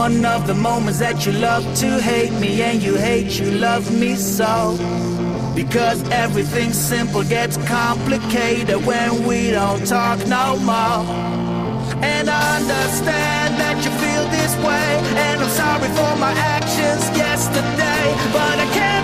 one of the moments that you love to hate me and you hate you love me so. Because everything simple gets complicated when we don't talk no more. And I understand that you feel this way, and I'm sorry for my actions yesterday, but I can't.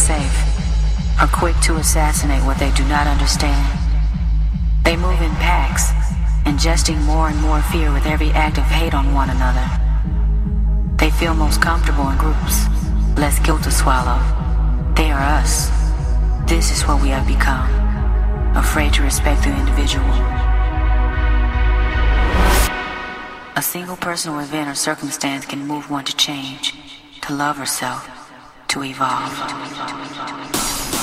Safe, are quick to assassinate what they do not understand. They move in packs, ingesting more and more fear with every act of hate on one another. They feel most comfortable in groups, less guilt to swallow. They are us. This is what we have become, afraid to respect the individual. A single personal event or circumstance can move one to change, to love herself, to evolve.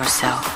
herself.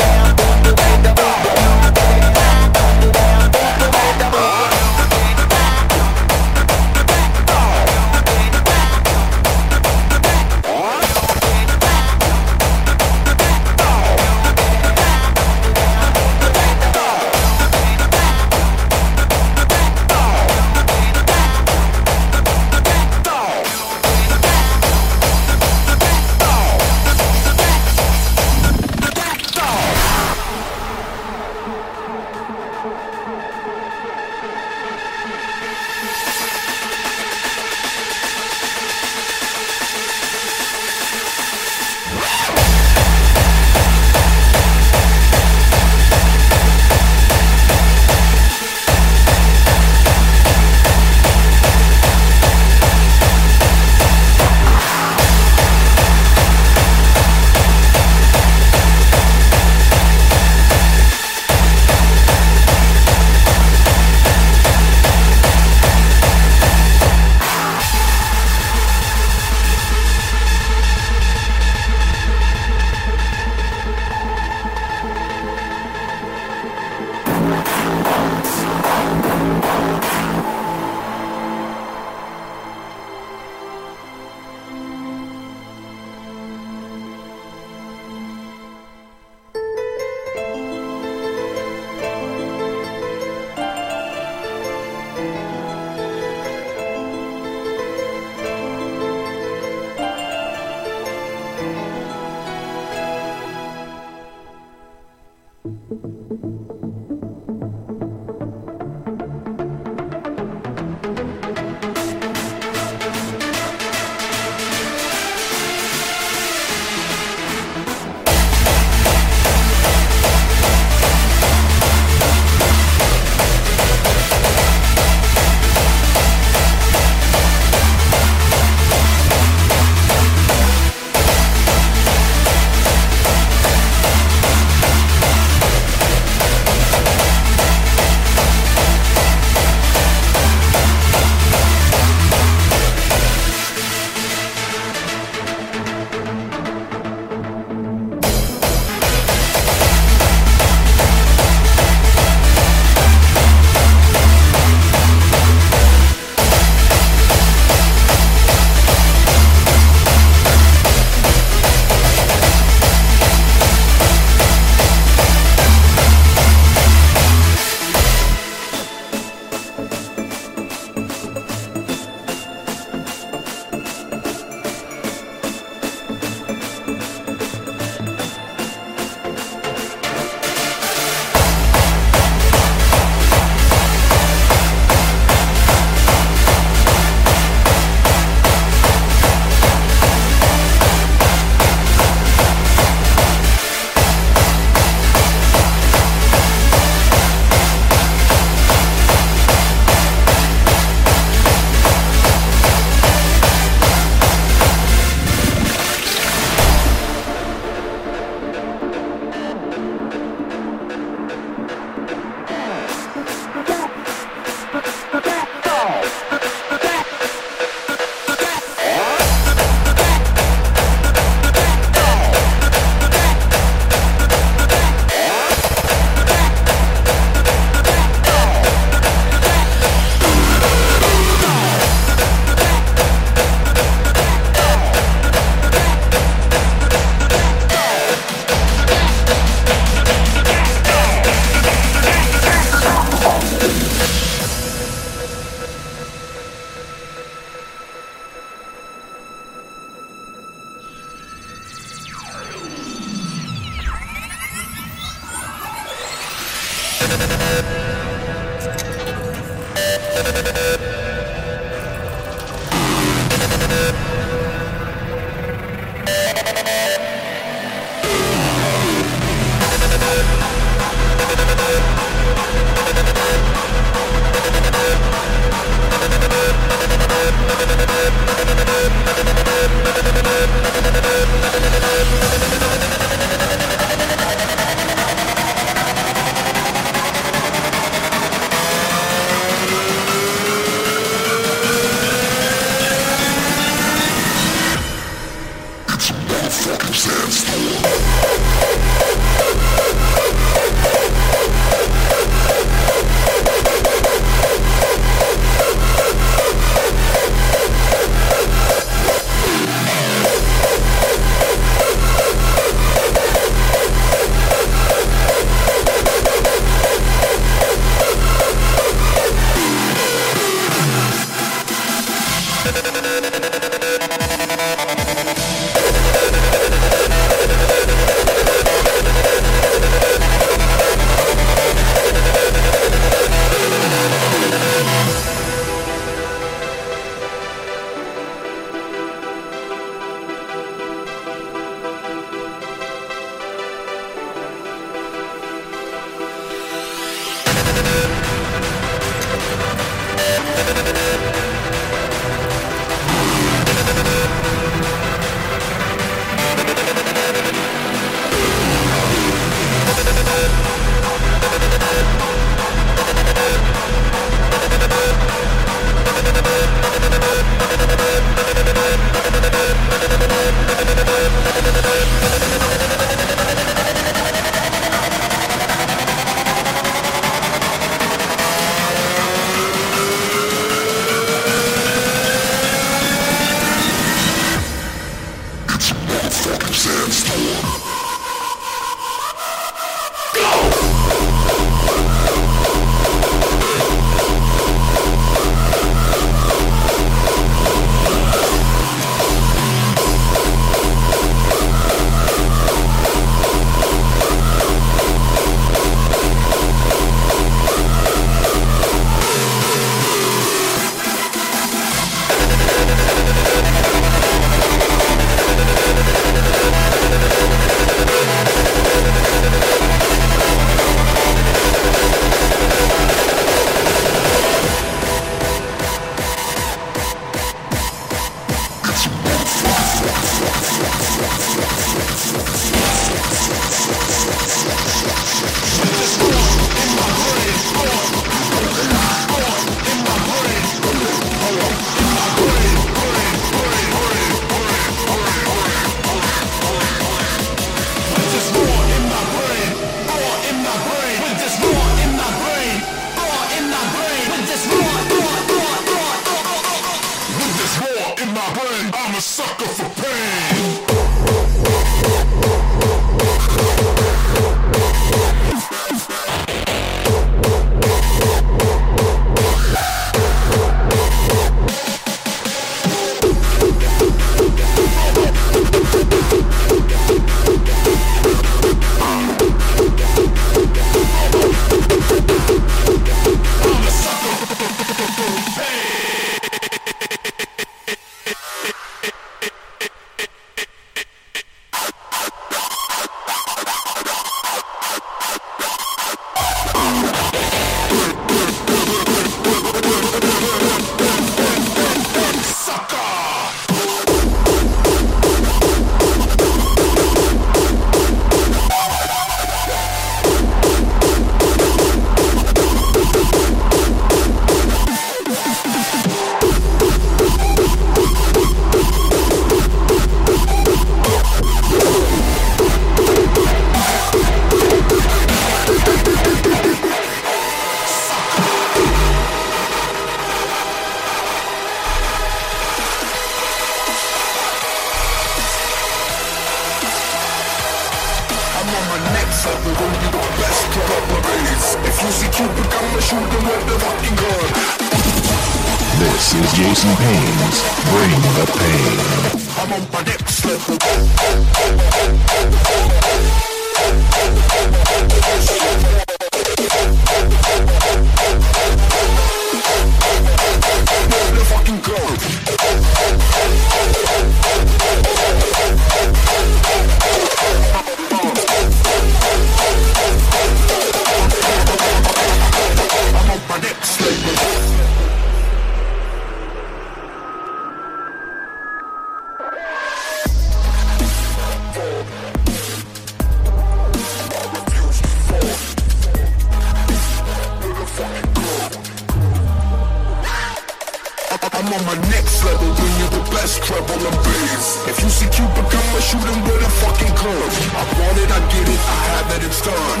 shoot him with a fucking gun. I want it, I get it, I have it, it's done.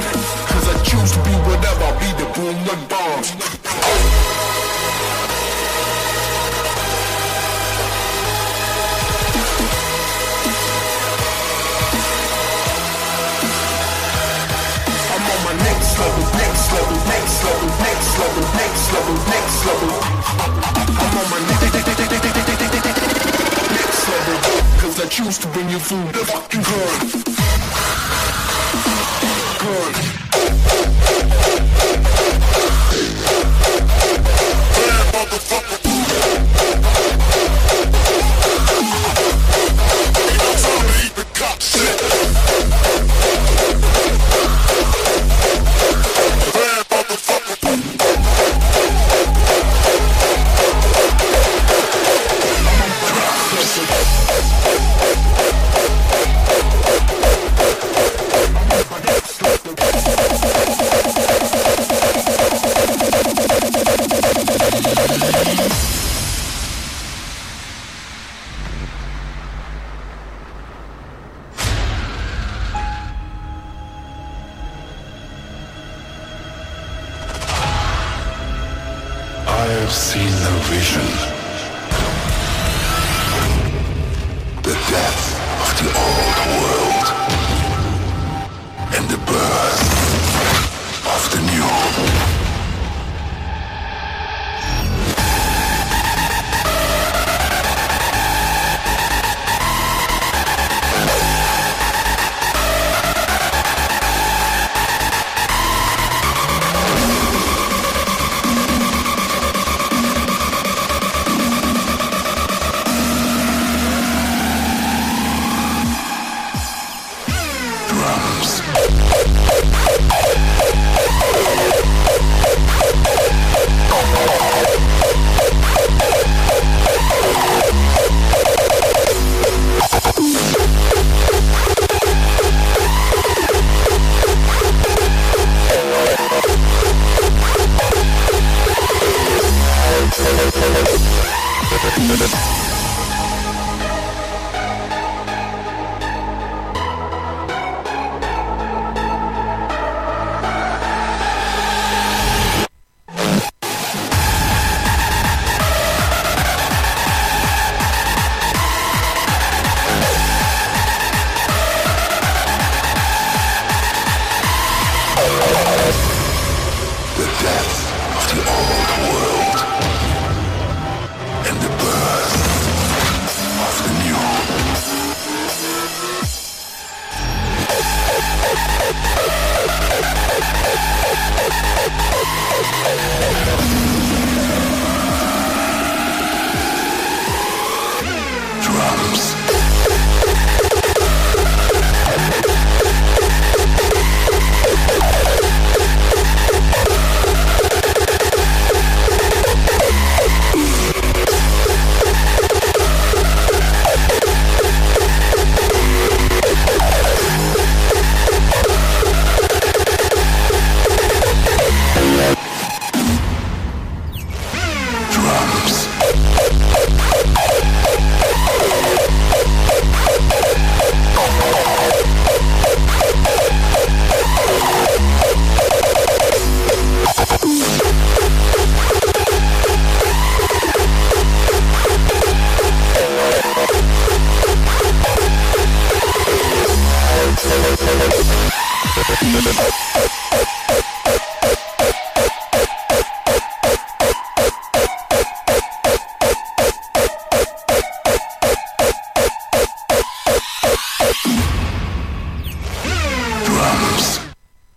Cause I choose to be whatever, I'll be the boom like bombs. I'm on my next level, next level, next level, next level, next level, next level. I'm on my next level, cause I choose to bring you food, the fucking gun. Thank you.